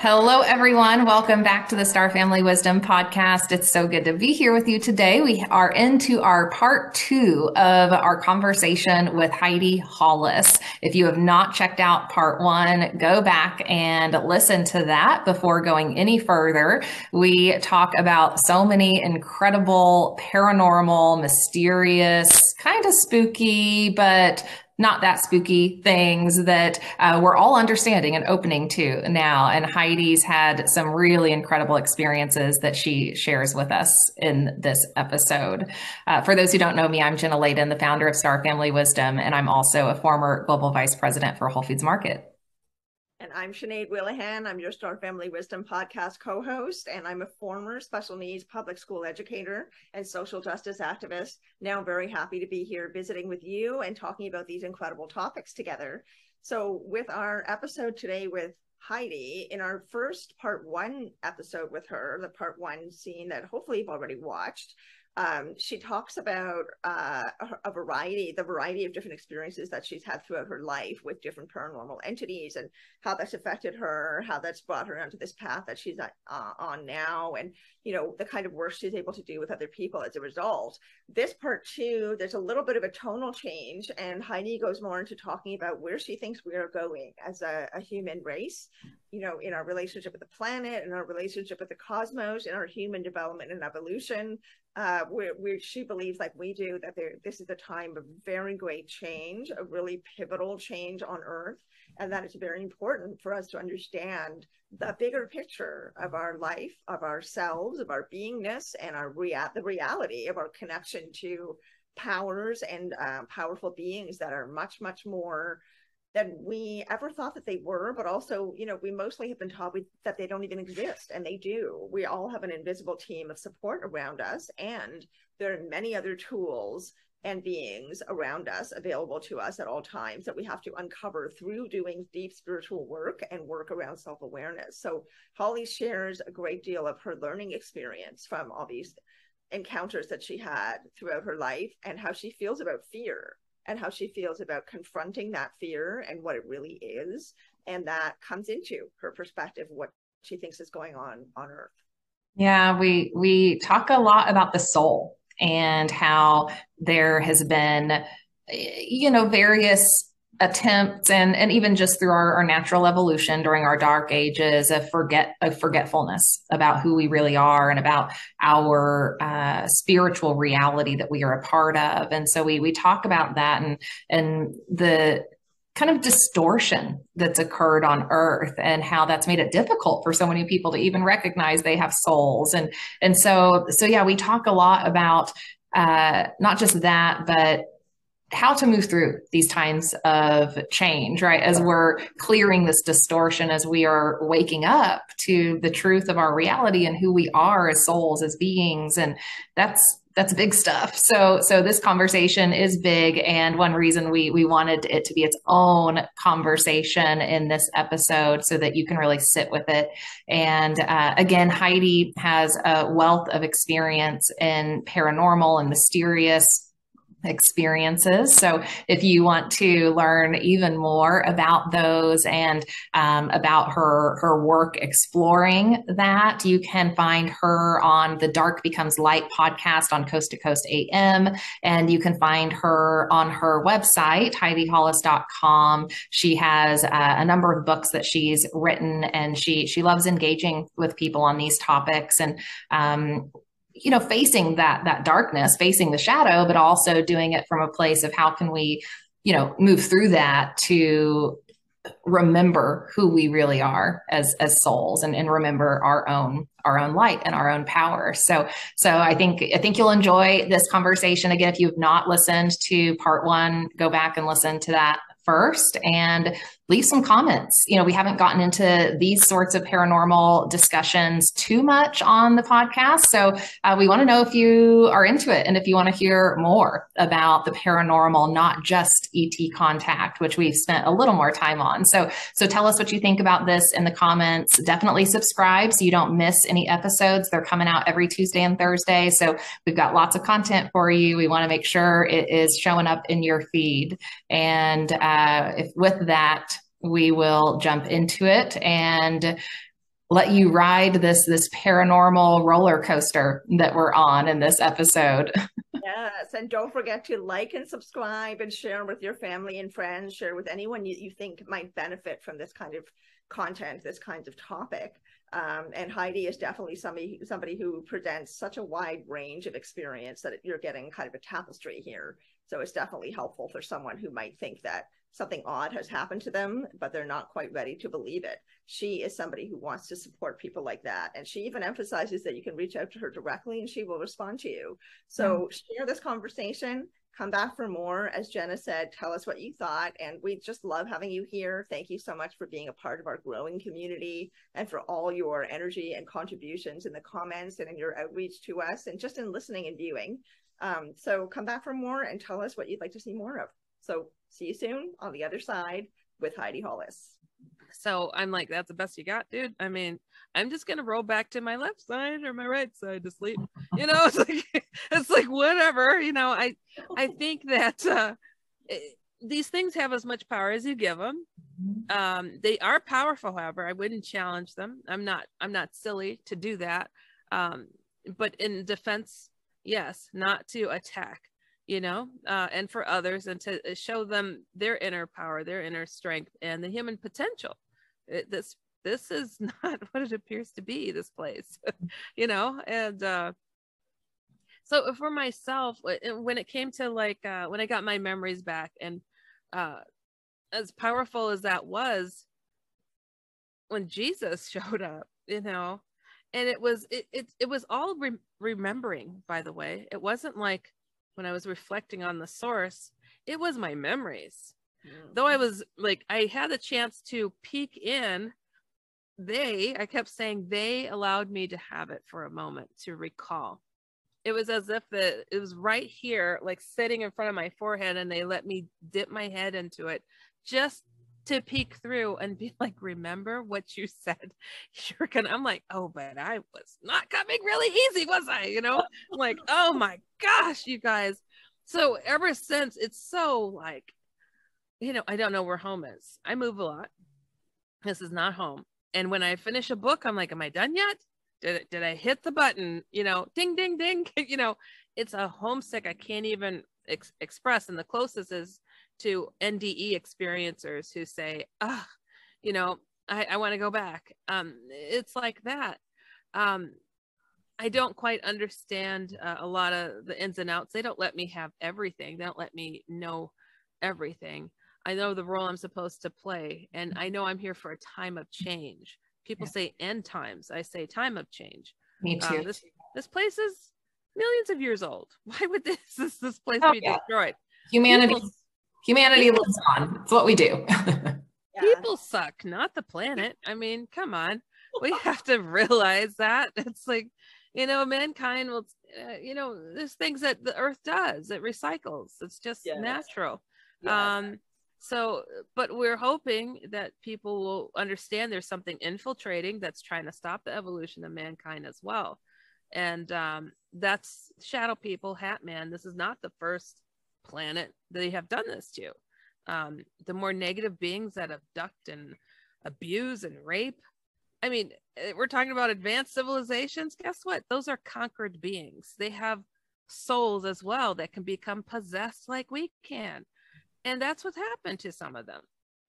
Hello, everyone. Welcome back to the Star Family Wisdom Podcast. It's so good to be here with you today. We are into our part two of our conversation with Heidi Hollis. If you have not checked out part one, go back and listen to that before going any further. We talk about so many incredible, paranormal, mysterious, kind of spooky, but not that spooky things that uh, we're all understanding and opening to now. And Heidi's had some really incredible experiences that she shares with us in this episode. Uh, for those who don't know me, I'm Jenna Layden, the founder of Star Family Wisdom, and I'm also a former global vice president for Whole Foods Market. And I'm Sinead Willihan. I'm your Star Family Wisdom podcast co host, and I'm a former special needs public school educator and social justice activist. Now I'm very happy to be here visiting with you and talking about these incredible topics together. So, with our episode today with Heidi, in our first part one episode with her, the part one scene that hopefully you've already watched, um, she talks about uh, a, variety, the variety of different experiences that she's had throughout her life with different paranormal entities and how that's affected her, how that's brought her onto this path that she's uh, on now, and you know the kind of work she's able to do with other people as a result. This part two, there's a little bit of a tonal change, and Heidi goes more into talking about where she thinks we are going as a, a human race, you know, in our relationship with the planet, in our relationship with the cosmos, in our human development and evolution, uh, where, she believes, like we do, that there, this is a time of very great change, a really pivotal change on Earth, and that it's very important for us to understand the bigger picture of our life, of ourselves, of our beingness, and our rea- the reality of our connection to powers and uh, powerful beings that are much, much more than we ever thought that they were but also you know we mostly have been taught we, that they don't even exist and they do. We all have an invisible team of support around us and there are many other tools and beings around us available to us at all times that we have to uncover through doing deep spiritual work and work around self-awareness. So holly shares a great deal of her learning experience from all these encounters that she had throughout her life and how she feels about fear and how she feels about confronting that fear and what it really is. And that comes into her perspective, what she thinks is going on on Earth. Yeah, we we talk a lot about the soul and how there has been eh, you know various attempts and and even just through our, our, natural evolution during our dark ages of forget of forgetfulness about who we really are and about our uh, spiritual reality that we are a part of. And so we we talk about that and and the kind of distortion that's occurred on earth and how that's made it difficult for so many people to even recognize they have souls. And and so so yeah we talk a lot about uh, not just that but how to move through these times of change, right? As we're clearing this distortion, as we are waking up to the truth of our reality and who we are as souls, as beings. And that's that's big stuff. So so this conversation is big and one reason we we wanted it to be its own conversation in this episode so that you can really sit with it. And uh, again, Heidi has a wealth of experience in paranormal and mysterious experiences. So if you want to learn even more about those and um, about her her work exploring that, you can find her on the Dark Becomes Light podcast on Coast to Coast AM, and you can find her on her website HeidiHollis.com. She has uh, a number of books that she's written, and she she loves engaging with people on these topics and um, you know facing that that darkness facing the shadow but also doing it from a place of how can we you know move through that to remember who we really are as as souls and, and remember our own our own light and our own power. So so i think i think you'll enjoy this conversation. Again if you've not listened to part one go back and listen to that first. And leave some comments. You know, we haven't gotten into these sorts of paranormal discussions too much on the podcast. So uh, we want to know if you are into it and if you want to hear more about the paranormal, not just ET contact, which we've spent a little more time on. So, so tell us what you think about this in the comments. Definitely subscribe so you don't miss any episodes. They're coming out every Tuesday and Thursday. So we've got lots of content for you. We want to make sure it is showing up in your feed. And uh, if with that, we will jump into it. And let you ride this this paranormal roller coaster that we're on in this episode. yes, and don't forget to like and subscribe and share with your family and friends. Share with anyone you, you think might benefit from this kind of content, this kind of topic. Um, and Heidi is definitely somebody somebody who presents such a wide range of experience that you're getting kind of a tapestry here. So it's definitely helpful for someone who might think that something odd has happened to them, but they're not quite ready to believe it. She is somebody who wants to support people like that. And she even emphasizes that you can reach out to her directly and she will respond to you. So mm. share this conversation come back for more. As Jenna said, tell us what you thought. And we just love having you here. Thank you so much for being a part of our growing community and for all your energy and contributions in the comments and in your outreach to us and just in listening and viewing. Um, so come back for more and tell us what you'd like to see more of. So see you soon on the other side with Heidi Hollis. So I'm like, that's the best you got, dude. I mean, I'm just gonna roll back to my left side or my right side to sleep. You know, it's like it's like whatever. You know, I I think that uh, it, eh, these things have as much power as you give them. Um, they are powerful, however. I wouldn't challenge them. I'm not I'm not silly to do that. Um, but in defense, yes, not to attack you know, uh, and for others, and to uh, show them their inner power, their inner strength, and the human potential. It, this this is not what it appears to be. This place, you know, and uh, so for myself, when it came to like uh, when I got my memories back, and uh, as powerful as that was, when Jesus showed up, you know, and it was it it, it was all re- remembering. By the way, it wasn't like when I was reflecting on the source, it was my memories. Mm. Though I was like, I had a chance to peek in, they, I kept saying, they allowed me to have it for a moment to recall. It was as if the it was right here, like sitting in front of my forehead, and they let me dip my head into it just to peek through and be like, remember what you said you're gonna. I'm like, oh, but I was not coming really easy, was I? You know, I'm like, oh my gosh, you guys. So ever since, it's so like, you know, I don't know where home is. I move a lot. This is not home. And when I finish a book, I'm like, am I done yet? Did did I hit the button? You know, ding, ding, ding. you know, it's a homesick I can't even ex- express. And the closest is to NDE experiencers who say, ah, oh, you know, I, I want to go back. Um, it's like that. Um, I don't quite understand uh, a lot of the ins and outs. They don't let me have everything. They don't let me know everything. I know the role I'm supposed to play, and I know I'm here for a time of change. People yeah. say end times. I say time of change. Me uh, too. this this place is millions of years old. Why would this this, this place oh, be yeah. destroyed? Humanity Humanity lives on. It's what we do. People suck, not the planet. I mean, come on. We have to realize that. It's like, you know, mankind will, uh, you know, there's things that the earth does, it recycles. It's just yes. natural. Yes. Um, so, but we're hoping that people will understand there's something infiltrating that's trying to stop the evolution of mankind as well. And um, that's shadow people, Hat Man. This is not the first planet they have done this to. Um, the more negative beings that abduct and abuse and rape. I mean, eh, we're talking about advanced civilizations. Guess what? Those are conquered beings. They have souls as well that can become possessed like we can. And that's what's happened to some of them.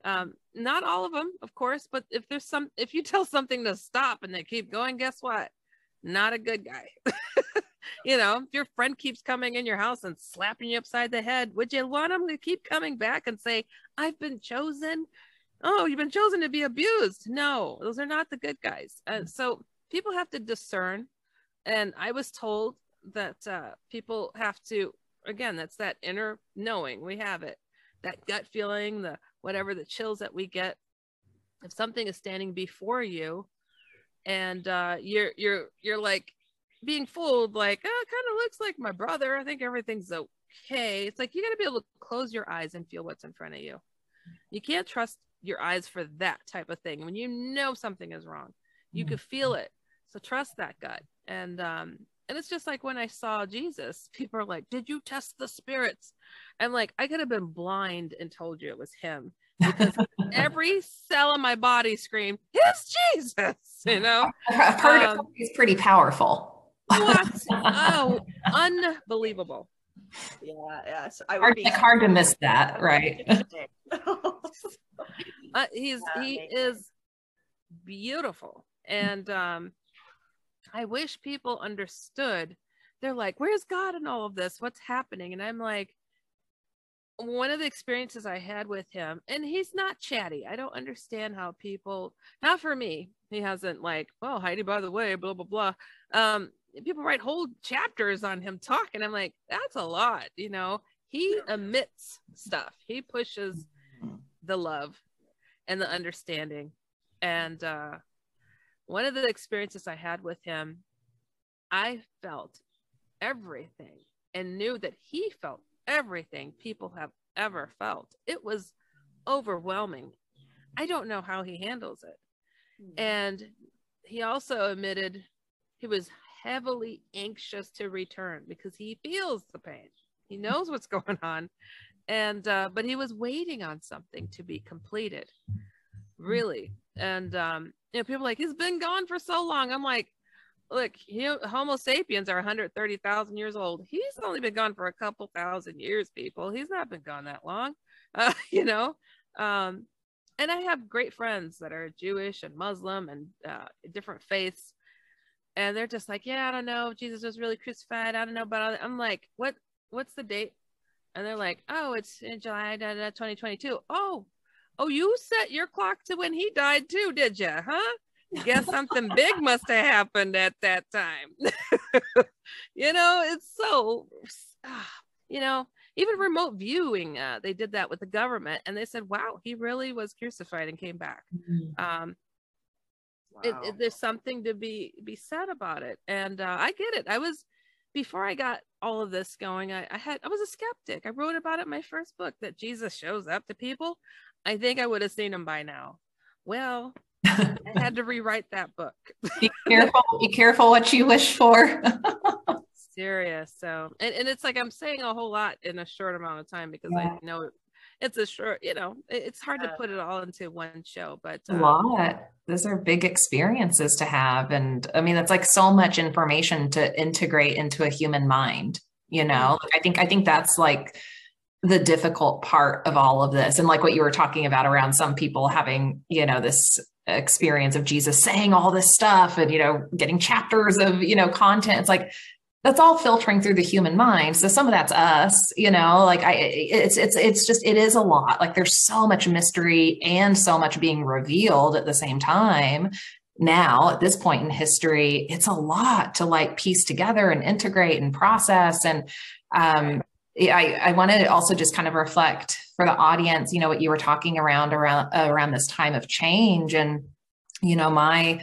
Um, not all of them, of course, but if there's some, if you tell something to stop and they keep going, guess what? Not a good guy. you know, if your friend keeps coming in your house and slapping you upside the head, would you want them to keep coming back and say, I've been chosen? Oh, you've been chosen to be abused. No, those are not the good guys. Uh, so people have to discern. And I was told that uh, people have to, again, that's that inner knowing. We have it, that gut feeling, the whatever the chills that we get. If something is standing before you, and uh, you're you're you're like being fooled like oh it kind of looks like my brother. I think everything's okay. It's like you got to be able to close your eyes and feel what's in front of you. You can't trust your eyes for that type of thing. When you know something is wrong you mm-hmm. could feel it. So trust that gut. And um and it's just like when i saw jesus people are like did you test the spirits? I'm like i could have been blind and told you it was him because every cell in my body screamed, "It's Jesus!" You know, I've heard um, it's pretty powerful. What? Oh, unbelievable! Yeah, yeah. So I hard, be- hard to miss that, right? uh, he's yeah, he is beautiful, and um, I wish people understood. They're like, "Where's God in all of this? What's happening?" And I'm like, one of the experiences I had with him, and he's not chatty. I don't understand how people, not for me, he hasn't like, well, Heidi, by the way, blah, blah, blah. Um, people write whole chapters on him talking. I'm like, that's a lot, you know. He emits stuff. He pushes the love and the understanding. And uh one of the experiences I had with him, I felt everything and knew that he felt everything people have ever felt. It was overwhelming. I don't know how he handles it. Mm-hmm. And he also admitted he was heavily anxious to return because he feels the pain. He knows what's going on. And uh, but he was waiting on something to be completed. Really. And um, you know, people like, he's been gone for so long. I'm like, look, Homo sapiens are 130,000 years old. He's only been gone for a couple thousand years, people. He's not been gone that long, uh, you know. Um, and I have great friends that are Jewish and Muslim and uh, different faiths, and they're just like, yeah, I don't know, Jesus was really crucified. I don't know, but I'm like, what? What's the date? And they're like, oh, it's in July da, da, 2022. Oh, oh, you set your clock to when he died too, did you? Huh? guess something big must have happened at that time. you know, it's so, you know, even remote viewing, uh, they did that with the government and they said, wow, he really was crucified and came back. Mm-hmm. Um, wow. it, it, there's something to be be said about it and uh, i get it i was before i got all of this going I, I had i was a skeptic i wrote about it in my first book that jesus shows up to people i think i would have seen him by now well I had to rewrite that book. be careful. Be careful what you wish for. Serious. So, and, and it's like I'm saying a whole lot in a short amount of time because yeah. I know it's a short, you know, it's hard to put it all into one show, but um, a lot. Those are big experiences to have. And I mean, that's like so much information to integrate into a human mind, you know, mm-hmm. I think, I think that's like, the difficult part of all of this and like what you were talking about around some people having you know this experience of Jesus saying all this stuff and, you know, getting chapters of, you know, content. It's like, that's all filtering through the human mind. So some of that's us, you know, like I, it's, it's, it's just, it is a lot. Like there's so much mystery and so much being revealed at the same time. Now, at this point in history, it's a lot to like piece together and integrate and process. And, um, I, I want to also just kind of reflect for the audience, you know, what you were talking around around around this time of change and you know, my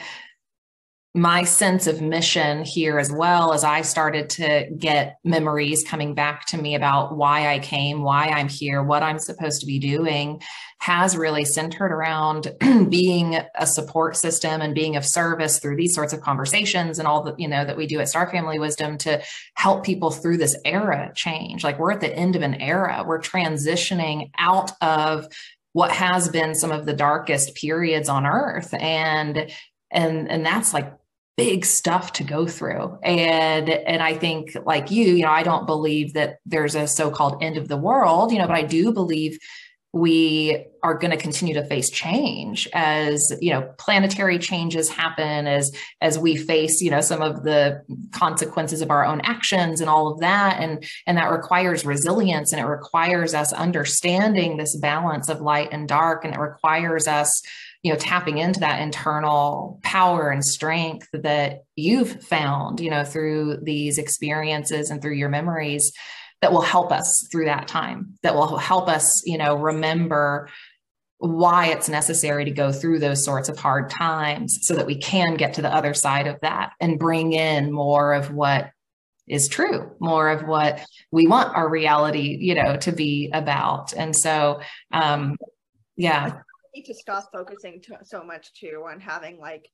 my sense of mission here as well as I started to get memories coming back to me about why I came, why I'm here, what I'm supposed to be doing has really centered around being a support system and being of service through these sorts of conversations and all that, you know, that we do at Star Family Wisdom to help people through this era change. Like we're at the end of an era. We're transitioning out of what has been some of the darkest periods on earth and and and that's like big stuff to go through. And and i think like you you know i don't believe that there's a so-called end of the world you know but i do believe we are going to continue to face change as you know planetary changes happen as as we face you know some of the consequences of our own actions and all of that. And and that requires resilience and it requires us understanding this balance of light and dark and it requires us you know tapping into that internal power and strength that you've found you know through these experiences and through your memories that will help us through that time that will help us you know remember why it's necessary to go through those sorts of hard times so that we can get to the other side of that and bring in more of what is true more of what we want our reality you know to be about. And so um yeah need to stop focusing to, so much too on having like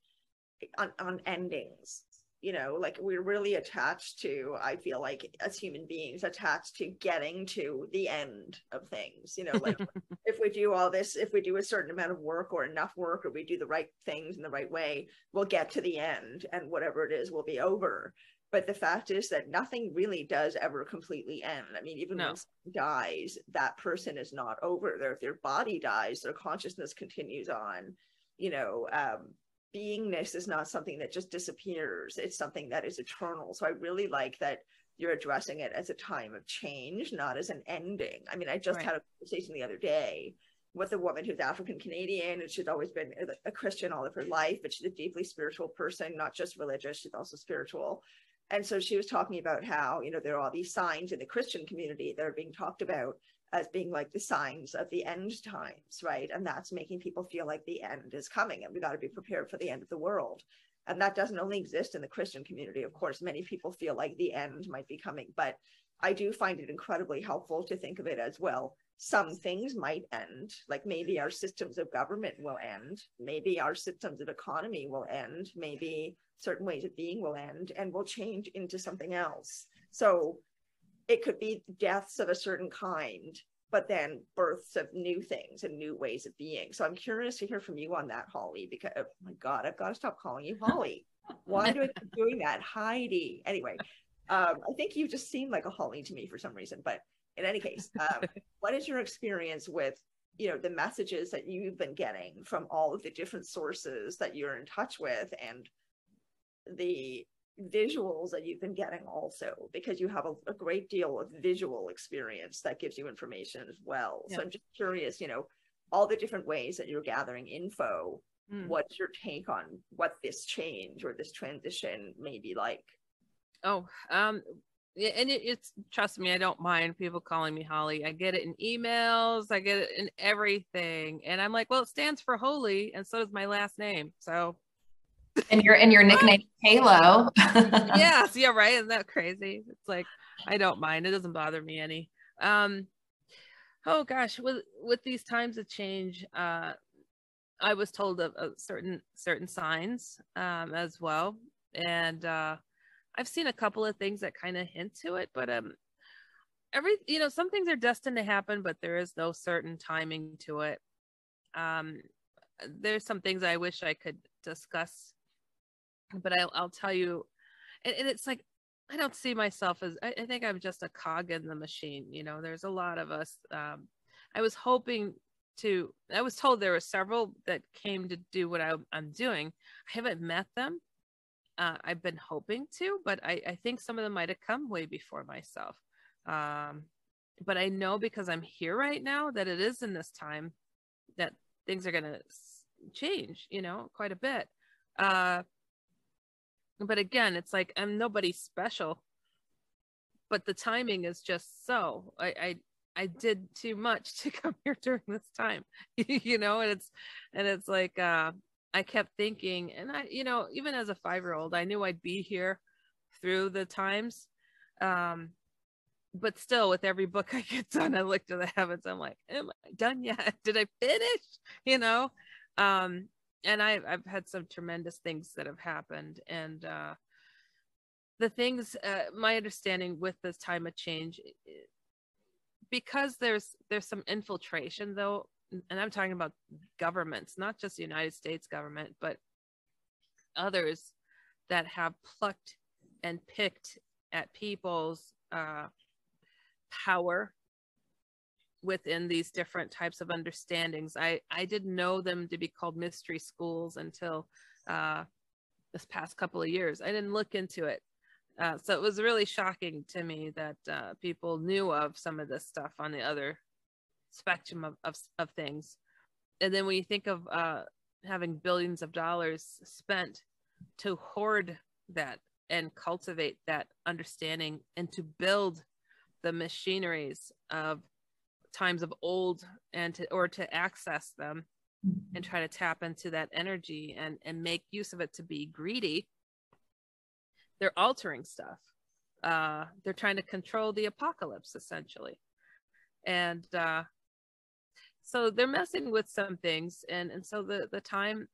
on, on endings you know like we're really attached to i feel like as human beings attached to getting to the end of things you know like if we do all this if we do a certain amount of work or enough work or we do the right things in the right way we'll get to the end and whatever it is will be over but the fact is that nothing really does ever completely end. I mean even no. when someone dies that person is not over. Their their body dies their consciousness continues on. You know um beingness is not something that just disappears. It's something that is eternal. So i really like that you're addressing it as a time of change not as an ending. I mean i just right. had a conversation the other day with a woman who's african canadian and she's always been a christian all of her life but she's a deeply spiritual person not just religious. She's also spiritual and so she was talking about how you know there are all these signs in the christian community that are being talked about as being like the signs of the end times, right? And that's making people feel like the end is coming and we got to be prepared for the end of the world. And that doesn't only exist in the Christian community. Of course, many people feel like the end might be coming, but I do find it incredibly helpful to think of it as well. Some things might end, like maybe our systems of government will end, maybe our systems of economy will end, maybe certain ways of being will end and will change into something else. So it could be deaths of a certain kind but then births of new things and new ways of being. So i'm curious to hear from you on that holly because oh my god i've got to stop calling you holly. Why do i keep doing that? Heidi. Anyway um, i think you just seem like a holly to me for some reason but in any case um, what is your experience with you know the messages that you've been getting from all of the different sources that you're in touch with and the visuals that you've been getting also because you have a, a, great deal of visual experience that gives you information as well yeah. so i'm just curious you know all the different ways that you're gathering info mm. what's your take on what this change or this transition may be like oh um yeah, and it, it's trust me, I don't mind people calling me Holly. I get it in emails, I get it in everything, and I'm like, well, it stands for holy, and so does my last name. So and your and your nickname Halo. yes, yeah, right. Isn't that crazy? It's like I don't mind. It doesn't bother me any. Um oh gosh, with with these times of change, uh I was told of, of certain certain signs um as well. And uh I've seen a couple of things that kind of hint to it, but um every you know, some things are destined to happen, but there is no certain timing to it. Um there's some things I wish I could discuss but I'll, I'll tell you and, and, it's like i don't see myself as I, I, think i'm just a cog in the machine you know there's a lot of us um, i was hoping to i was told there were several that came to do what I, am doing. I haven't met them. Uh, i've been hoping to but I, I think some of them might have come way before myself. Um, but i know because i'm here right now that it is in this time that things are going to change you know quite a bit. Uh, but again it's like i'm nobody special. But the timing is just so i i i did too much to come here during this time you know and it's and it's like uh i kept thinking and i you know even as a five year old i knew i'd be here through the times um but still with every book i get done i look to the heavens i'm like am i done yet? Did i finish? You know? Um and I've, I've had some tremendous things that have happened and uh, the things uh, my understanding with this time of change because there's there's some infiltration though and i'm talking about governments not just the united states government but others that have plucked and picked at people's uh, power within these different types of understandings. I, I didn't know them to be called mystery schools until uh, this past couple of years. I didn't look into it. Uh, so it was really shocking to me that uh, people knew of some of this stuff on the other spectrum of, of, of things. And then when you think of uh, having billions of dollars spent to hoard that and cultivate that understanding and to build the machineries of times of old and to or to access them and try to tap into that energy and and make use of it to be greedy they're altering stuff uh they're trying to control the apocalypse essentially and uh so they're messing with some things and and so the the time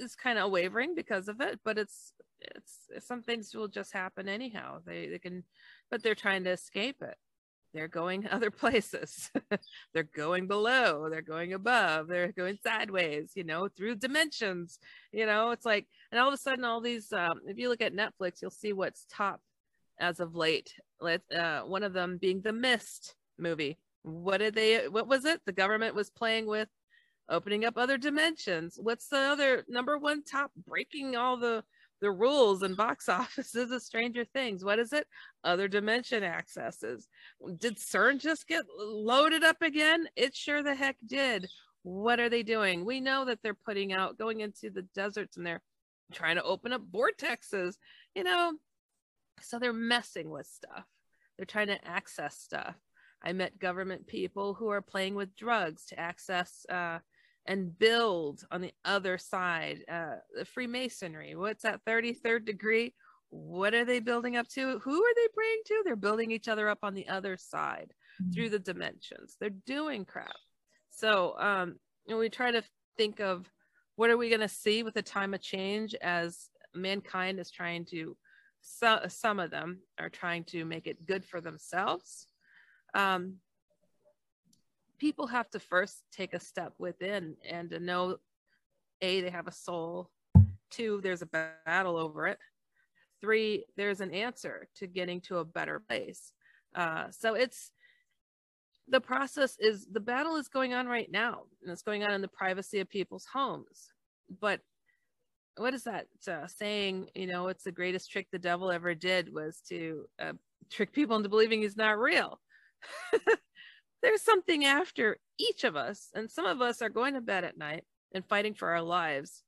is kind of wavering because of it, but it's it's some things will just happen anyhow. They they can, but they're trying to escape it. They're going other places. they're going below. They're going above. They're going sideways. You know, through dimensions. You know, it's like, and all of a sudden, all these. Um, if you look at Netflix, you'll see what's top as of late. Let uh, one of them being the Mist movie. What did they? What was it? The government was playing with opening up other dimensions. What's the other number one top breaking all the the rules and box offices of Stranger Things? What is it? Other dimension accesses. Did CERN just get loaded up again? It sure the heck did. What are they doing? We know that they're putting out going into the deserts and they're trying to open up vortexes, you know. So they're messing with stuff. They're trying to access stuff. I met government people who are playing with drugs to access uh, and build on the other side. Uh, the Freemasonry, what's that 33rd degree? What are they building up to? Who are they praying to? They're building each other up on the other side mm-hmm. through the dimensions. They're doing crap. So um, we try to think of what are we going to see with the time of change as mankind is trying to, so, some of them are trying to make it good for themselves. Um, people have to first take a step within and to know a they have a soul. Two there's a battle over it. Three there's an answer to getting to a better place. Uh, so it's the process is the battle is going on right now and it's going on in the privacy of people's homes. But what is that uh, saying? You know it's the greatest trick the devil ever did was to uh, trick people into believing he's not real there's something after each of us. And some of us are going to bed at night and fighting for our lives.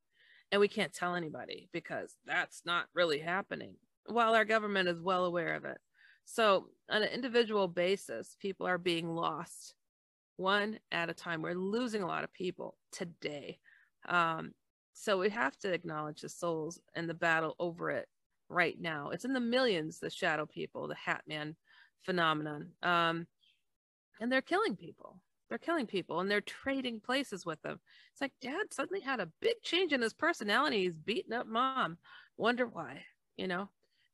And we can't tell anybody because that's not really happening while our government is well aware of it. So, on an individual basis, people are being lost one at a time. We're losing a lot of people today. Um, so, we have to acknowledge the souls and the battle over it right now. It's in the millions, the shadow people, the Hat Man phenomenon. Um, and they're killing people. They're killing people and they're trading places with them. It's like dad suddenly had a big change in his personality. He's beating up mom. Wonder why, you know?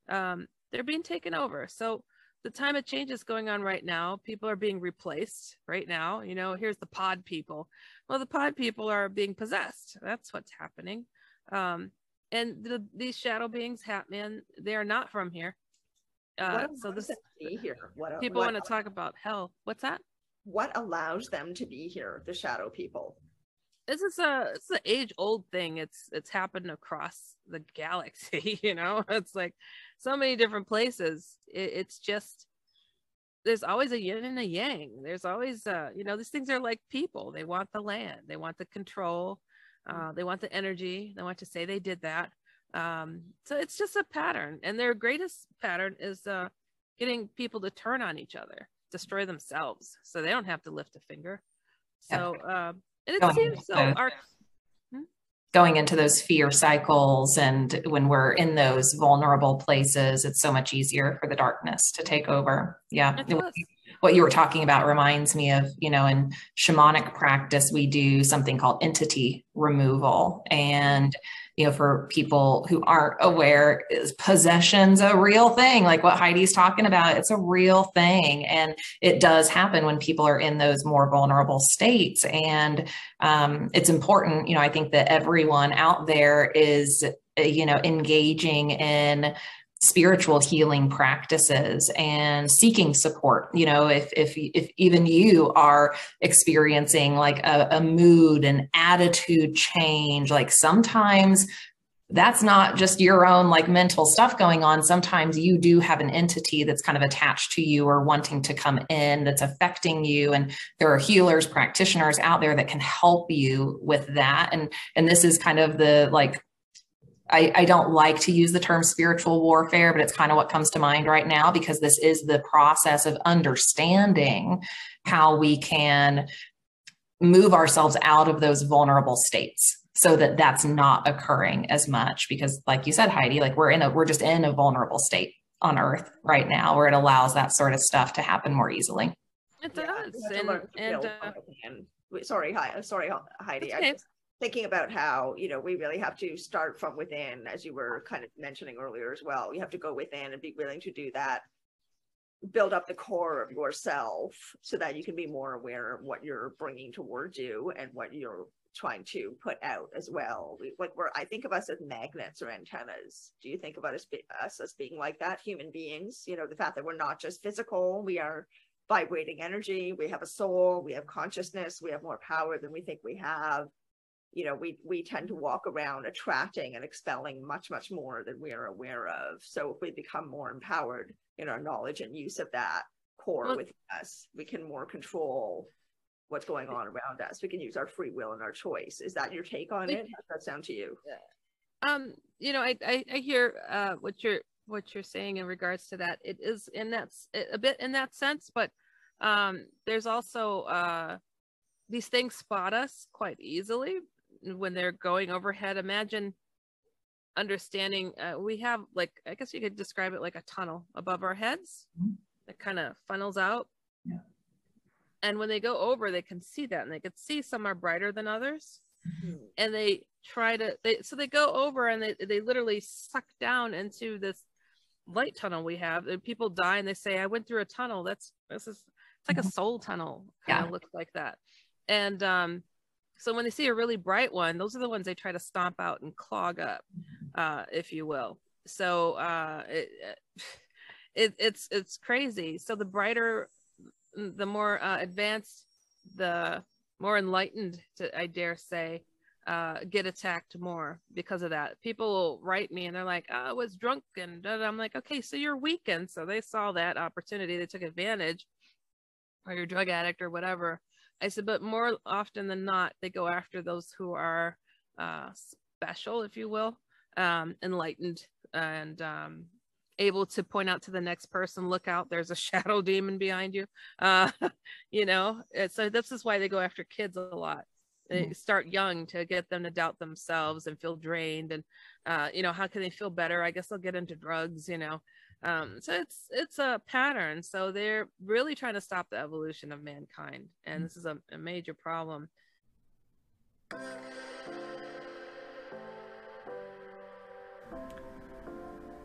Um, they're being taken over. So the time of change is going on right now. People are being replaced right now. You know, here's the pod people. Well, the pod people are being possessed. That's what's happening. Um, and the, these shadow beings, Hatman, they are not from here. Uh, so this be here. What people what, want to talk about hell. What's that? What allows them to be here? The shadow people. This is a it's an age old thing. It's it's happened across the galaxy. You know, it's like so many different places. It, it's just there's always a yin and a yang. There's always uh you know these things are like people. They want the land. They want the control. Uh, they want the energy. They want to say they did that. Um, so it's just a pattern, and their greatest pattern is uh, getting people to turn on each other, destroy themselves, so they don't have to lift a finger. So, uh, and it going seems so. Our, hmm? going into those fear cycles, and when we're in those vulnerable places, it's so much easier for the darkness to take over. Yeah what you were talking about reminds me of, you know, in shamanic practice, we do something called entity removal. And you know, for people who aren't aware, is possession's a real thing. Like what Heidi's talking about, it's a real thing, and it does happen when people are in those more vulnerable states. And um, it's important, you know, I think that everyone out there is, you know, engaging in spiritual healing practices and seeking support you know if if if even you are experiencing like a, a mood and attitude change like sometimes that's not just your own like mental stuff going on. Sometimes you do have an entity that's kind of attached to you or wanting to come in that's affecting you. And there are healers, practitioners out there that can help you with that. And and this is kind of the like I, I, don't like to use the term spiritual warfare, but it's kind of what comes to mind right now because this is the process of understanding how we can move ourselves out of those vulnerable states so that that's not occurring as much because like you said heidi like we're in a we're just in a vulnerable state on earth right now where it allows that sort of stuff to happen more easily it does yeah, and, and uh, sorry hi sorry heidi okay. Thinking about how you know we really have to start from within as you were kind of mentioning earlier as well. You have to go within and be willing to do that. Build up the core of yourself so that you can be more aware of what you're bringing towards you and what you're trying to put out as well. We, like we're i think of us as magnets or antennas. Do you think about us, us as being like that human beings? You know the fact that we're not just physical we are vibrating energy we have a soul we have consciousness we have more power than we think we have you know we we tend to walk around attracting and expelling much much more than we are aware of. So if we become more empowered in our knowledge and use of that core well, within us we can more control what's going on around us. We can use our free will and our choice. Is that your take on it? How does that sound to you? Um you know i i, I hear uh what you're what you're saying in regards to that. It is in that a bit in that sense but um there's also uh these things spot us quite easily when they're going overhead imagine understanding uh, we have like i guess you could describe it like a tunnel above our heads mm-hmm. that kind of funnels out yeah. and when they go over they can see that and they can see some are brighter than others mm-hmm. and they try to they so they go over and they, they literally suck down into this light tunnel we have and people die and they say i went through a tunnel that's this is it's like mm-hmm. a soul tunnel kind of yeah. looks like that and um so when they see a really bright one, those are the ones they try to stomp out and clog up, uh, if you will. So uh, it, it, it's it's crazy. So the brighter, the more uh, advanced, the more enlightened, to, I dare say, uh, get attacked more because of that. People will write me and they're like, oh, I was drunk. And I'm like, okay, so you're weakened. So they saw that opportunity. They took advantage or you're drug addict or whatever. I said, but more often than not, they go after those who are uh, special, if you will, um, enlightened and um, able to point out to the next person, look out, there's a shadow demon behind you. Uh, you know, so this is why they go after kids a lot. They mm-hmm. start young to get them to doubt themselves and feel drained. And, uh, you know, how can they feel better? I guess they'll get into drugs, you know. Um, so it's it's a pattern. So they're really trying to stop the evolution of mankind, and this is a, a major problem.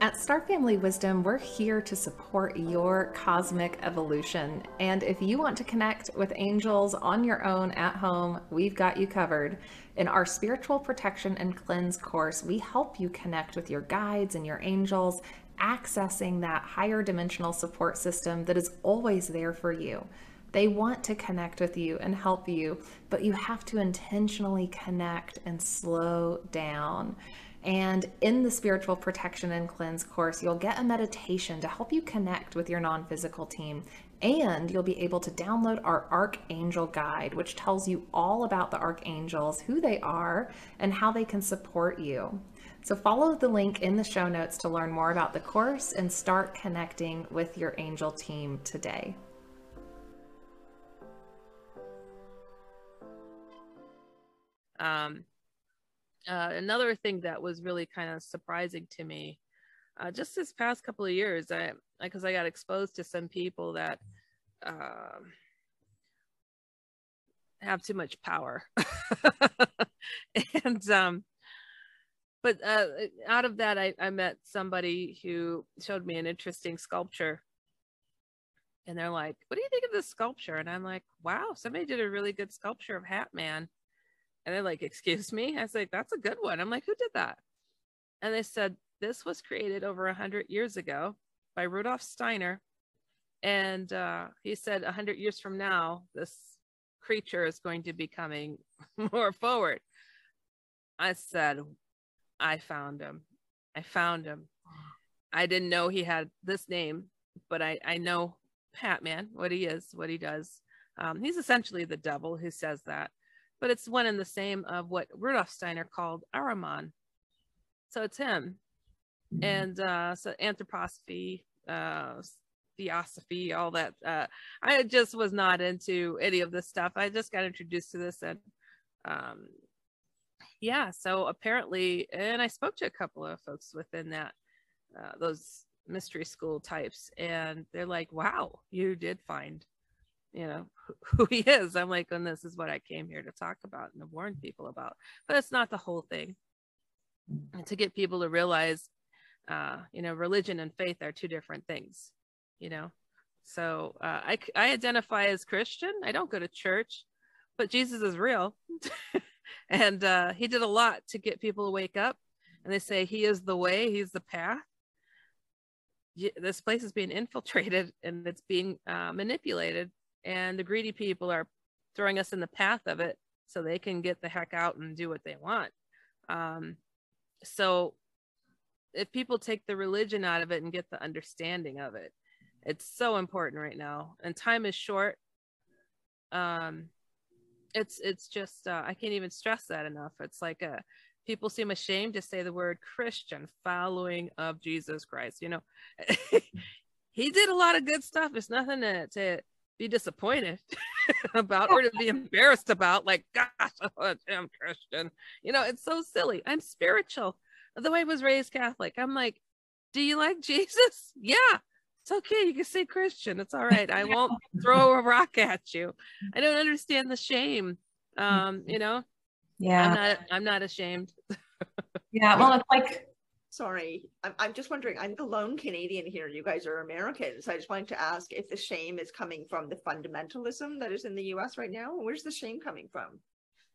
At Star Family Wisdom, we're here to support your cosmic evolution. And if you want to connect with angels on your own at home, we've got you covered. In our Spiritual Protection and Cleanse course, we help you connect with your guides and your angels accessing that higher dimensional support system that is always there for you. They want to connect with you and help you, but you have to intentionally connect and slow down. And in the Spiritual Protection and Cleanse course, you'll get a meditation to help you connect with your non physical team. And you'll be able to download our Archangel Guide, which tells you all about the archangels, who they are, and how they can support you. So follow the link in the show notes to learn more about the course and start connecting with your angel team today. Um, uh, another thing that was really kind of surprising to me, uh, just this past couple of years, I because I got exposed to some people that uh, have too much power, and um, but uh, out of that, I, I met somebody who showed me an interesting sculpture. And they're like, What do you think of this sculpture? And I'm like, Wow, somebody did a really good sculpture of Hat Man. And they're like, Excuse me? I was like, That's a good one. I'm like, Who did that? And they said, This was created over 100 years ago by Rudolf Steiner. And uh, he said, 100 years from now, this creature is going to be coming more forward. I said, I found him. I found him. I didn't know he had this name, but I, I know Hat Man, what he is, what he does. Um, he's essentially the devil who says that, but it's one and the same of what Rudolf Steiner called Ahriman. So it's him. Mm-hmm. And uh, so anthroposophy, uh, theosophy, all that. Uh, I just was not into any of this stuff. I just got introduced to this and um, yeah so apparently and i spoke to a couple of folks within that uh, those mystery school types and they're like wow you did find you know who he is. I'm like and this is what i came here to talk about and to warn people about. But it's not the whole thing. And to get people to realize uh, you know religion and faith are two different things you know? So uh, I, I identify as christian. I don't go to church but jesus is real and uh, he did a lot to get people to wake up. And they say he is the way he's the path. This place is being infiltrated and it's being uh, manipulated. And the greedy people are throwing us in the path of it so they can get the heck out and do what they want. Um, so if people take the religion out of it and get the understanding of it it's so important right now. And time is short. Um it's it's just uh, i can't even stress that enough it's like a people seem ashamed to say the word christian following of jesus christ you know he did a lot of good stuff it's nothing to, to be disappointed about or to be embarrassed about like gosh i'm christian you know it's so silly i'm spiritual the way I was raised Catholic. I'm like, do you like Jesus? Yeah. It's okay. You can say Christian. It's all right. I won't throw a rock at you. I don't understand the shame. Um, you know? Yeah. I'm not I'm not ashamed. yeah. Well, it's like sorry I'm, I'm just wondering i'm the lone canadian here you guys are americans i just wanted to ask if the shame is coming from the fundamentalism that is in the us right now where's the shame coming from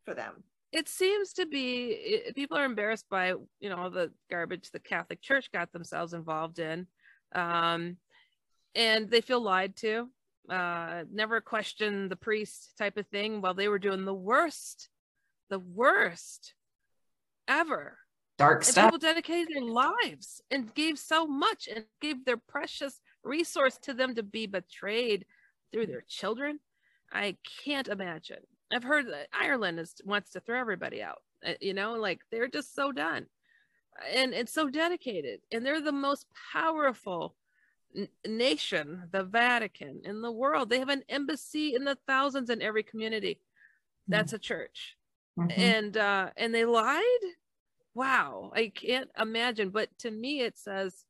for them it seems to be people are embarrassed by you know all the garbage the catholic church got themselves involved in um, and they feel lied to uh, never question the priest type of thing while they were doing the worst the worst ever. Dark and stuff. people dedicated their lives and gave so much and gave their precious resource to them to be betrayed through their children. I can't imagine. I've heard that Ireland is wants to throw everybody out. Uh, you know, like they're just so done, and it's so dedicated, and they're the most powerful nation, the Vatican in the world. They have an embassy in the thousands in every community. That's a church, mm-hmm. and uh, and they lied. Wow, I can't imagine. But to me, it says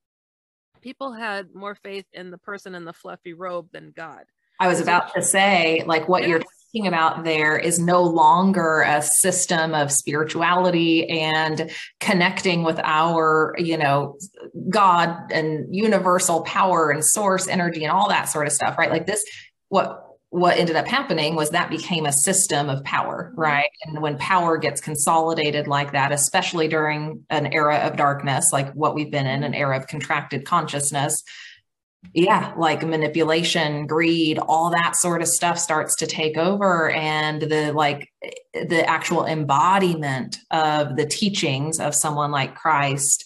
people had more faith in the person in the fluffy robe than God. I was about to say, like what you're talking about there is no longer a system of spirituality and connecting with our, you know, God and universal power and source energy and all that sort of stuff, right? Like this, what what ended up happening was that became a system of power, mm-hmm. right? And when power gets consolidated like that, especially during an era of darkness, like what we've been in, an era of contracted consciousness, yeah like manipulation greed all that sort of stuff starts to take over and the like the actual embodiment of the teachings of someone like christ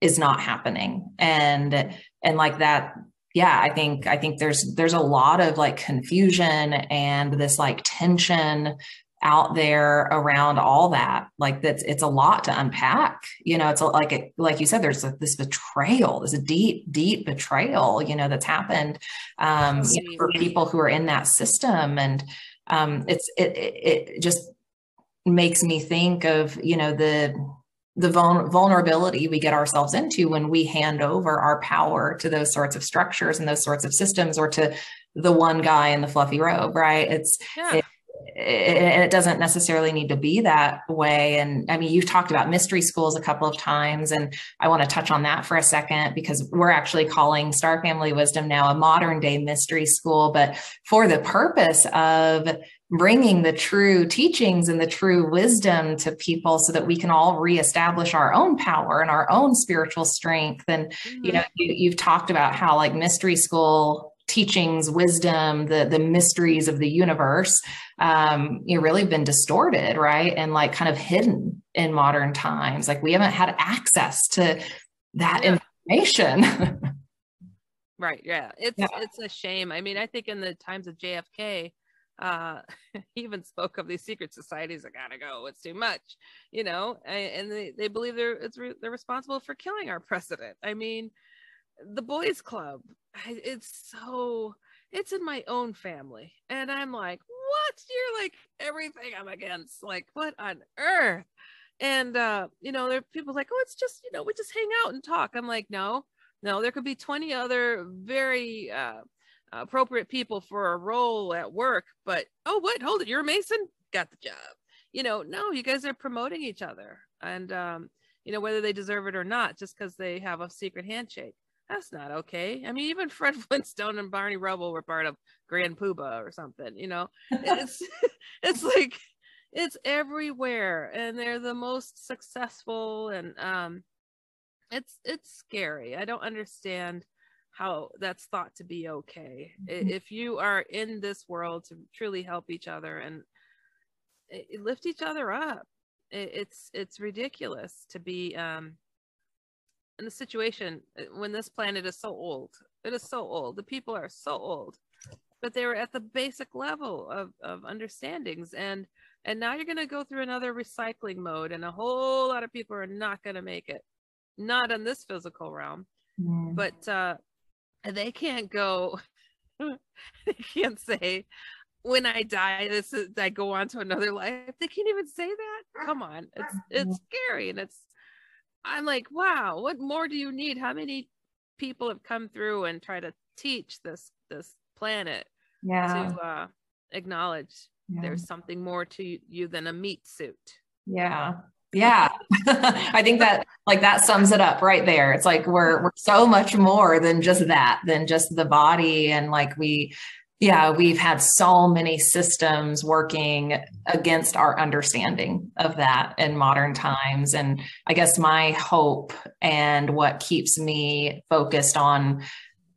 is not happening. And and like that yeah i think i think there's there's a lot of like confusion and this like tension out there around all that like that's it's a lot to unpack you know it's a, like it, like you said there's a, this betrayal there's a deep deep betrayal you know that's happened um you know, for people who are in that system. And um it's it, it it just makes me think of you know the the vulnerability we get ourselves into when we hand over our power to those sorts of structures and those sorts of systems or to the one guy in the fluffy robe right? It's yeah. it, and it doesn't necessarily need to be that way. And I mean, you've talked about mystery schools a couple of times, and I want to touch on that for a second because we're actually calling Star Family Wisdom now a modern day mystery school, but for the purpose of bringing the true teachings and the true wisdom to people so that we can all reestablish our own power and our own spiritual strength. And, mm-hmm. you know, you, you've talked about how like mystery school teachings, wisdom, the the mysteries of the universe, um, you know, really been distorted, right? And like kind of hidden in modern times. Like we haven't had access to that yeah. information. right. Yeah. It's yeah. it's a shame. I mean, I think in the times of JFK, uh he even spoke of these secret societies i gotta go it's too much you know and they, they believe they're it's re- they're responsible for killing our president i mean the boys club it's so it's in my own family. And i'm like what? You're like everything i'm against like what on earth? And uh you know there are people like oh it's just you know we just hang out and talk. I'm like no no there could be 20 other very uh appropriate people for a role at work but oh what hold it you're a mason? Got the job. You know no you guys are promoting each other. And um you know whether they deserve it or not just because they have a secret handshake that's not okay. I mean even fred flintstone and barney rubble were part of grand poobah or something you know? It's it's like it's everywhere and they're the most successful and um it's it's scary. I don't understand how that's thought to be okay. Mm-hmm. if you are in this world to truly help each other and lift each other up it's it's ridiculous to be um in the situation uh, when this planet is so old it is so old the people are so old but they were at the basic level of, of understandings. And and now you're going to go through another recycling mode and a whole lot of people are not going to make it not in this physical realm. Mm. but uh they can't go they can't say when i die this is i go on to another life. They can't even say that? Come on. It's it's scary and it's i'm like wow what more do you need? How many people have come through and try to teach this this planet yeah. to uh acknowledge yeah. there's something more to you than a meat suit? Yeah. Yeah. I think that like that sums it up right there. It's like we're we're so much more than just that than just the body. And like we yeah we've had so many systems working against our understanding of that in modern times. And i guess my hope and what keeps me focused on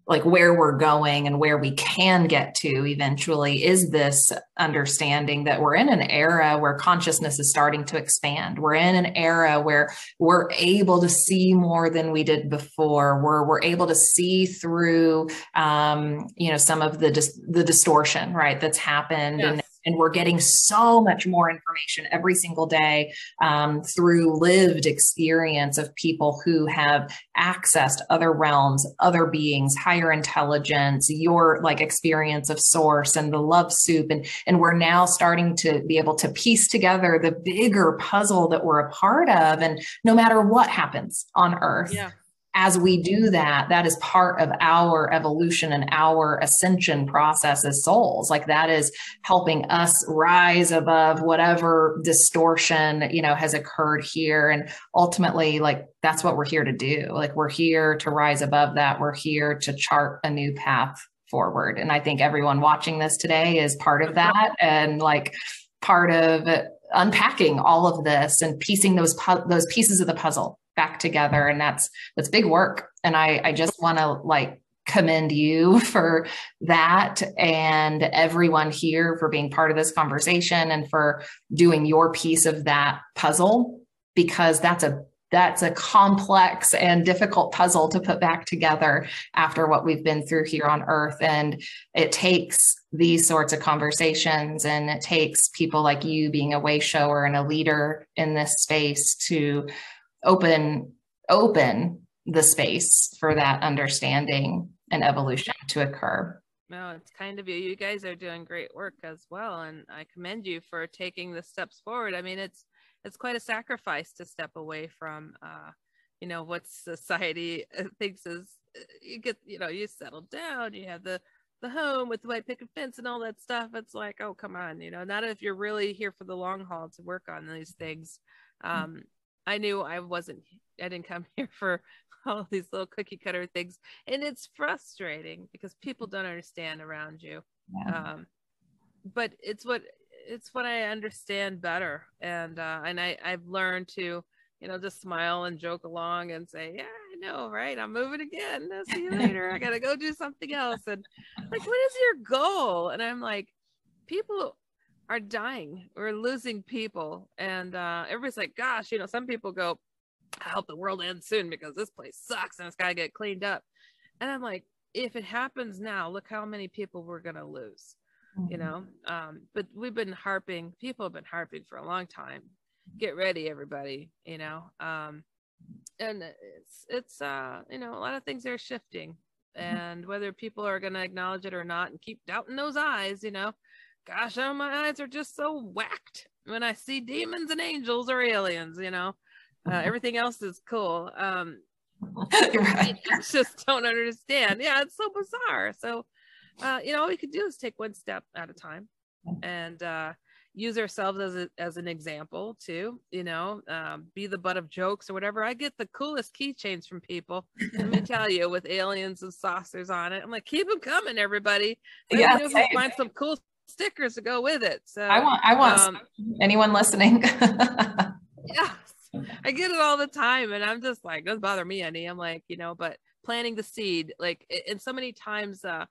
like where we're going and where we can get to eventually is this understanding that we're in an era where consciousness is starting to expand. We're in an era where we're able to see more than we did before. We're we're able to see through, um, you know, some of the dis- the distortion, right, that's happened yes. and and we're getting so much more information every single day um, through lived experience of people who have accessed other realms, other beings, higher intelligence, your like experience of source and the love soup. And, and we're now starting to be able to piece together the bigger puzzle that we're a part of. And no matter what happens on earth, yeah as we do that, that is part of our evolution and our ascension process as souls. Like that is helping us rise above whatever distortion, you know, has occurred here. And ultimately, like that's what we're here to do. Like we're here to rise above that. We're here to chart a new path forward. And I think everyone watching this today is part of that and like part of unpacking all of this and piecing those pu- those pieces of the puzzle back together and that's that's big work. And i i just want to like commend you for that and everyone here for being part of this conversation and for doing your piece of that puzzle because that's a that's a complex and difficult puzzle to put back together after what we've been through here on earth. And it takes these sorts of conversations and it takes people like you being a way shower and a leader in this space to open open the space for that understanding and evolution to occur. No, it's kind of you. You guys are doing great work as well, and I commend you for taking the steps forward. I mean, it's it's quite a sacrifice to step away from, uh, you know, what society uh, thinks is. Uh, you get, you know, you settle down. You have the the home with the white picket fence and all that stuff. It's like, oh, come on, you know, not if you're really here for the long haul to work on these things. Mm. Um, I knew I wasn't, I didn't come here for all these little cookie cutter things. And it's frustrating because people don't understand around you. Yeah. Um, but it's what, it's what I understand better. And, uh, and I, I've learned to, you know, just smile and joke along and say, yeah, I know, right? I'm moving again. I'll see you later. I got to go do something else. And like, what is your goal? And I'm like, people are dying. We're losing people. And uh, everybody's like, gosh, you know, some people go, I hope the world ends soon because this place sucks and it's got to get cleaned up. And I'm like, if it happens now, look how many people we're going to lose, mm-hmm. you know? Um, but we've been harping, people have been harping for a long time. Get ready, everybody, you know? Um, and it's, it's, uh, you know, a lot of things are shifting mm-hmm. and whether people are going to acknowledge it or not and keep doubting those eyes, you know, gosh, oh, my eyes are just so whacked when I see demons and angels or aliens, you know. Uh, mm-hmm. everything else is cool. Um, right. I just don't understand. Yeah, it's so bizarre. So uh, you know, all we could do is take one step at a time and uh, use ourselves as, a, as an example too, you know, um, be the butt of jokes or whatever. I get the coolest keychains from people, let me tell you, with aliens and saucers on it. I'm like, keep them coming, everybody. Yeah, find some cool stickers to go with it. So I want, I want um, anyone listening. yeah, I get it all the time, and I'm just like, doesn't bother me any. I'm like, you know, but planting the seed, like, and so many times, uh,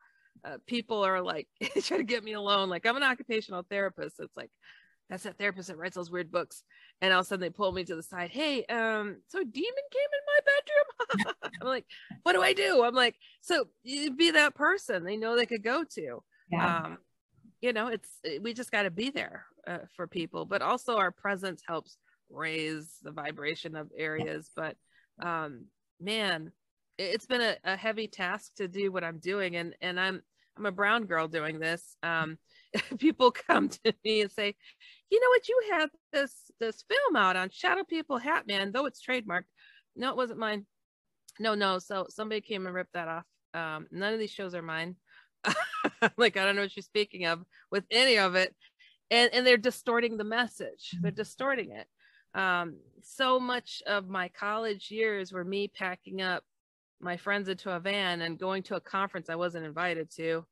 uh, people are like trying to get me alone. Like I'm an occupational therapist. It's like that's that therapist that writes those weird books. And all of a sudden they pull me to the side. Hey, um, so a demon came in my bedroom. I'm like, what do I do? I'm like, so you be that person they know they could go to. Yeah. Um, you know, it's we just got to be there uh, for people, but also our presence helps raise the vibration of areas. But um, man, it's been a, a, heavy task to do what I'm doing, and and I'm I'm a brown girl doing this. Um, people come to me and say, you know what, you have this this film out on Shadow People Hat Man, though it's trademarked. No, it wasn't mine. No, no. So somebody came and ripped that off. Um, none of these shows are mine. like I don't know what you're speaking of with any of it, and and they're distorting the message. They're distorting it. Um, so much of my college years were me packing up my friends into a van and going to a conference I wasn't invited to,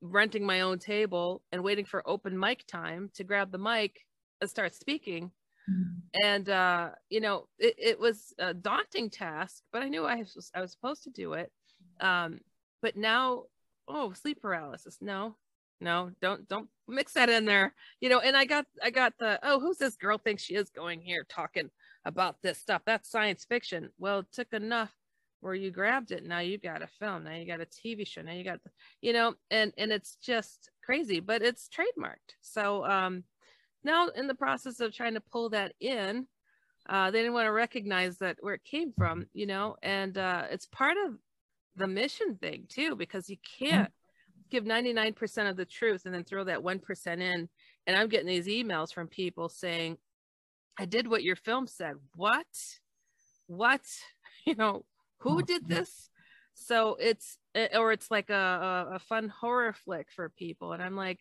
renting my own table and waiting for open mic time to grab the mic and start speaking. Mm-hmm. And uh, you know, it, it, was a daunting task, but I knew I was I was supposed to do it. Um, but now, oh, sleep paralysis. No, no, don't don't mix that in there. You know, and I got I got the oh, who's this girl thinks she is going here talking about this stuff? That's science fiction. Well, it took enough where you grabbed it now you got a film now you got a tv show now you got the, you know and and it's just crazy but it's trademarked so um now in the process of trying to pull that in uh they didn't want to recognize that where it came from you know and uh it's part of the mission thing too because you can't give 99% of the truth and then throw that 1% in. And i'm getting these emails from people saying i did what your film said. What? What? You know who oh, did this? So it's eh, or it's like a, a, fun horror flick for people. And i'm like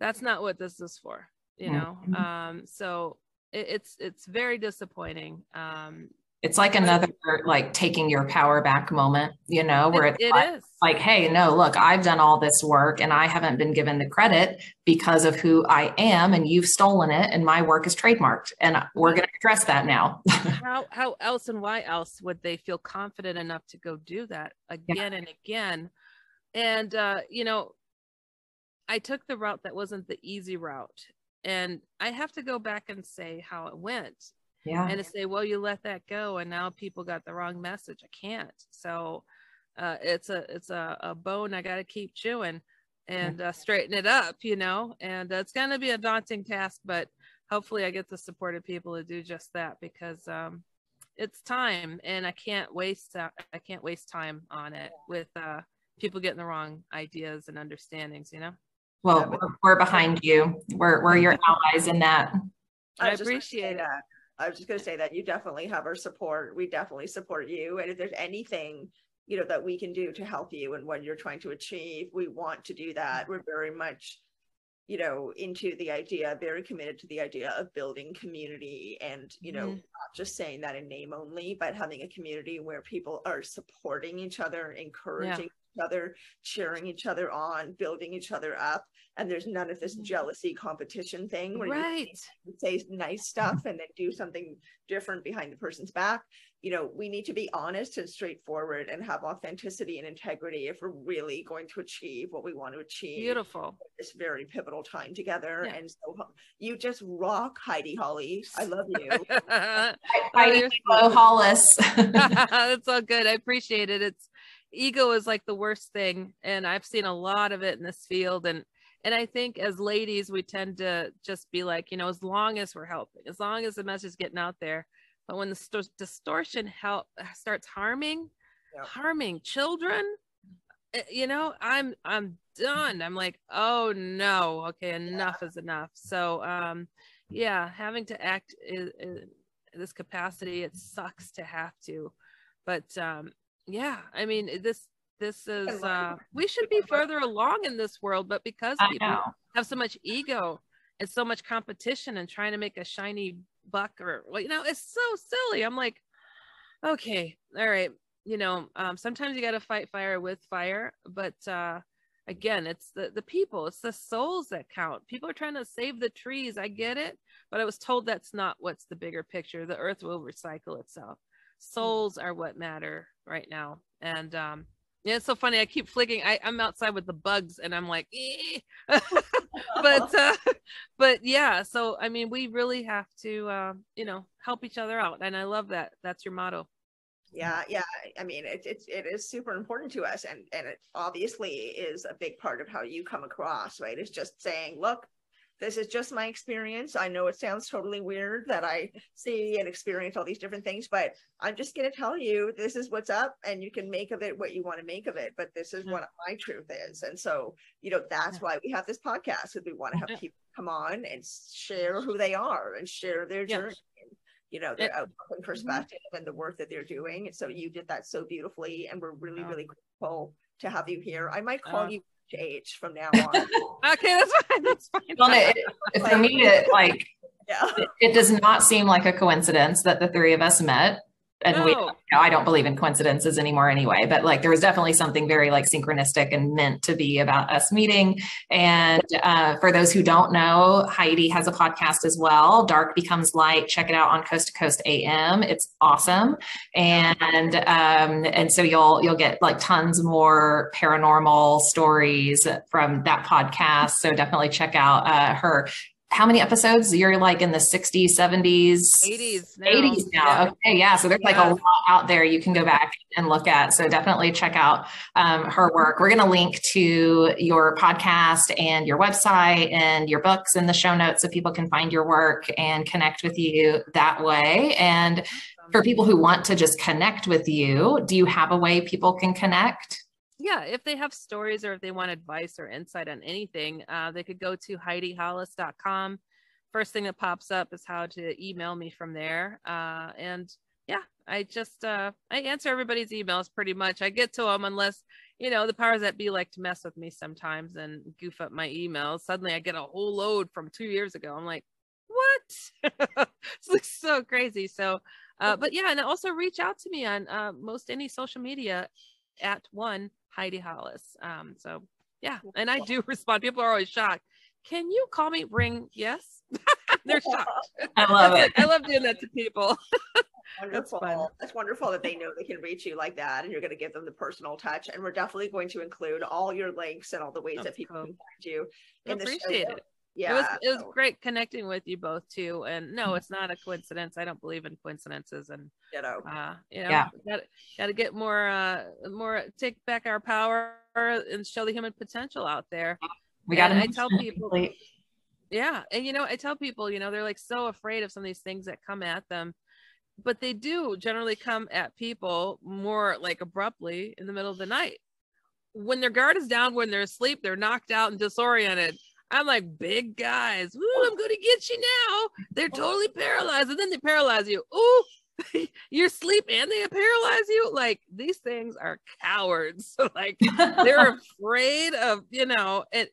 that's not what this is for you know? Mm-hmm. um so it, it's it's very disappointing. Um it's like another like taking your power back moment you know where it, it's it like, is. like hey no look i've done all this work and i haven't been given the credit because of who i am and you've stolen it and my work is trademarked and we're going to address that now how how else and why else would they feel confident enough to go do that again yeah. and again and uh you know i took the route that wasn't the easy route and i have to go back and say how it went yeah. and to say well you let that go and now people got the wrong message. I can't. So uh, it's a it's a, a bone i got to keep chewing and uh, straighten it up you know? And uh, it's going to be a daunting task but hopefully i get the support of people to do just that because um, it's time and i can't waste uh, i can't waste time on it with uh, people getting the wrong ideas and understandings you know? Well we're, we're behind you. We're, we're your allies in that. I, I appreciate it I was just going to say that you definitely have our support. We definitely support you. And if there's anything, you know, that we can do to help you and what you're trying to achieve, we want to do that. We're very much, you know, into the idea, very committed to the idea of building community and, you know, mm-hmm. not just saying that in name only, but having a community where people are supporting each other, encouraging. Each other, cheering each other on, building each other up. And there's none of this mm-hmm. jealousy competition thing where right. you say nice stuff and then do something different behind the person's back. You know we need to be honest and straightforward and have authenticity and integrity if we're really going to achieve what we want to achieve. Beautiful. This very pivotal time together. Yeah. and so you just rock heidi holly. I love you. Heidi hollis. That's all good. I appreciate it. It's ego is like the worst thing and i've seen a lot of it in this field and and i think as ladies we tend to just be like you know as long as we're helping as long as the message is getting out there. But when the st- distortion help starts harming yeah. harming children eh, you know i'm i'm done. I'm like oh no. Okay enough yeah. is enough. So um yeah having to act in, in this capacity it sucks to have to. But um yeah i mean this this is uh we should be further along in this world but because people have so much ego and so much competition and trying to make a shiny buck or you know it's so silly. I'm like okay all right you know um sometimes you got to fight fire with fire but uh again it's the the people it's the souls that count. People are trying to save the trees i get it but i was told that's not what's the bigger picture. The earth will recycle itself. Souls are what matter right now. And um yeah it's so funny i keep flicking I, i'm outside with the bugs and i'm like but uh but yeah so i mean we really have to uh you know help each other out and i love that that's your motto. Yeah yeah i mean it, it, it is super important to us and and it obviously is a big part of how you come across right? It's just saying look this is just my experience. I know it sounds totally weird that i see and experience all these different things but i'm just going to tell you this is what's up and you can make of it what you want to make of it but this is what my truth is. And so you know that's why we have this podcast because we want to have people come on and share who they are and share their journey you know their outlook and mm-hmm. perspective mm-hmm. and the work that they're doing. And so you did that so beautifully and we're really really grateful to have you here. I might call uh, you H from now on. Okay that's fine that's fine. Well, it, for me it like yeah. it, it does not seem like a coincidence that the three of us met and no. we you know, I don't believe in coincidences anymore anyway, but like there was definitely something very like synchronistic and meant to be about us meeting. And uh, for those who don't know, Heidi has a podcast as well, Dark Becomes Light. Check it out on Coast to Coast AM. It's awesome. And um, and so you'll you'll get like tons more paranormal stories from that podcast. So definitely check out uh, her how many episodes? You're like in the 60s, 70s, 80s, now. 80s now. Yeah. Okay, yeah. So there's yeah. like a lot out there you can go back and look at. So definitely check out um, her work. We're going to link to your podcast and your website and your books in the show notes so people can find your work and connect with you that way. And for people who want to just connect with you, do you have a way people can connect? Yeah, if they have stories or if they want advice or insight on anything, uh, they could go to HeidiHollis.com. First thing that pops up is how to email me from there. Uh, and yeah, I just uh, I answer everybody's emails pretty much. I get to them unless you know the powers that be like to mess with me sometimes and goof up my emails. Suddenly, I get a whole load from two years ago. I'm like, what? it's so crazy. So, uh, but yeah, and also reach out to me on uh, most any social media at one Heidi Hollis. Um, so yeah, and I do respond. People are always shocked. Can you call me ring? Yes. They're shocked. I love it. I love doing that to people. wonderful. That's, That's wonderful that they know they can reach you like that and you're going to give them the personal touch. And we're definitely going to include all your links and all the ways That's that people cool. can find you in the appreciate show. it yeah it was it was great connecting with you both too and no mm-hmm. it's not a coincidence i don't believe in coincidences and you know uh you know yeah. gotta, gotta get more uh more take back our power and show the human potential out there. We gotta i tell people yeah and you know i tell people you know they're like so afraid of some of these things that come at them but they do generally come at people more like abruptly in the middle of the night. When their guard is down when they're asleep they're knocked out and disoriented I'm like, big guys, ooh, I'm gonna get you now. They're totally paralyzed, and then they paralyze you. Ooh, you're asleep and they paralyze you. Like these things are cowards. like they're afraid of, you know, and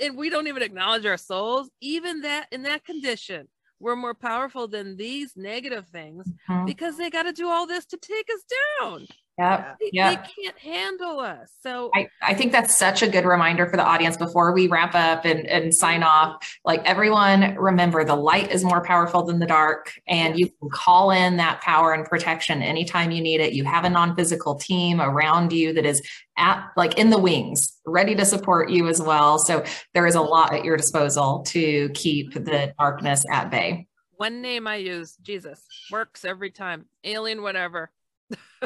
and we don't even acknowledge our souls. Even that in that condition, we're more powerful than these negative things mm-hmm. because they got to do all this to take us down. Yep. They, yep. they can't handle us. So I, I think that's such a good reminder for the audience before we wrap up and, and sign off. Like everyone, remember the light is more powerful than the dark, and you can call in that power and protection anytime you need it. You have a non-physical team around you that is at like in the wings, ready to support you as well. So there is a lot at your disposal to keep the darkness at bay. One name I use, Jesus, works every time. Alien, whatever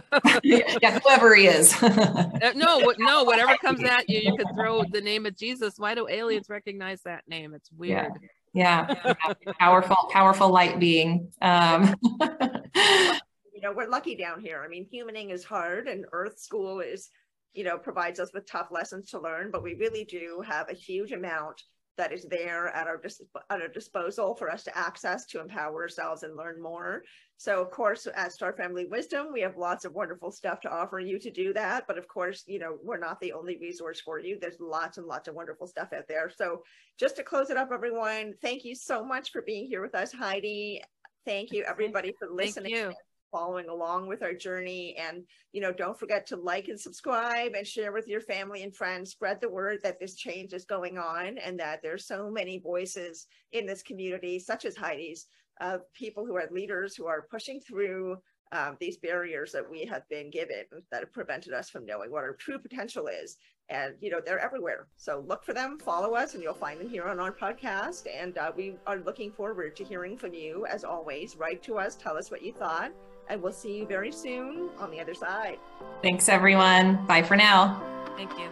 yeah, whoever he is. Uh, no, no, whatever comes at you, you could throw the name of Jesus. Why do aliens recognize that name? It's weird. Yeah, yeah. powerful, powerful light being. Um. you know, we're lucky down here. I mean, humaning is hard, and Earth School is, you know, provides us with tough lessons to learn. But we really do have a huge amount that is there at our, dis- at our disposal for us to access to empower ourselves and learn more. So of course, at Star Family Wisdom, we have lots of wonderful stuff to offer you to do that. But of course, you know, we're not the only resource for you. There's lots and lots of wonderful stuff out there. So just to close it up, everyone, thank you so much for being here with us, Heidi. Thank you everybody for listening. Following along with our journey. And, you know, don't forget to like and subscribe and share with your family and friends. Spread the word that this change is going on and that there's so many voices in this community, such as Heidi's, of people who are leaders who are pushing through um, these barriers that we have been given that have prevented us from knowing what our true potential is. And, you know, they're everywhere. So look for them, follow us, and you'll find them here on our podcast. And uh, we are looking forward to hearing from you. As always, write to us, tell us what you thought and we'll see you very soon on the other side. Thanks, everyone. Bye for now. Thank you.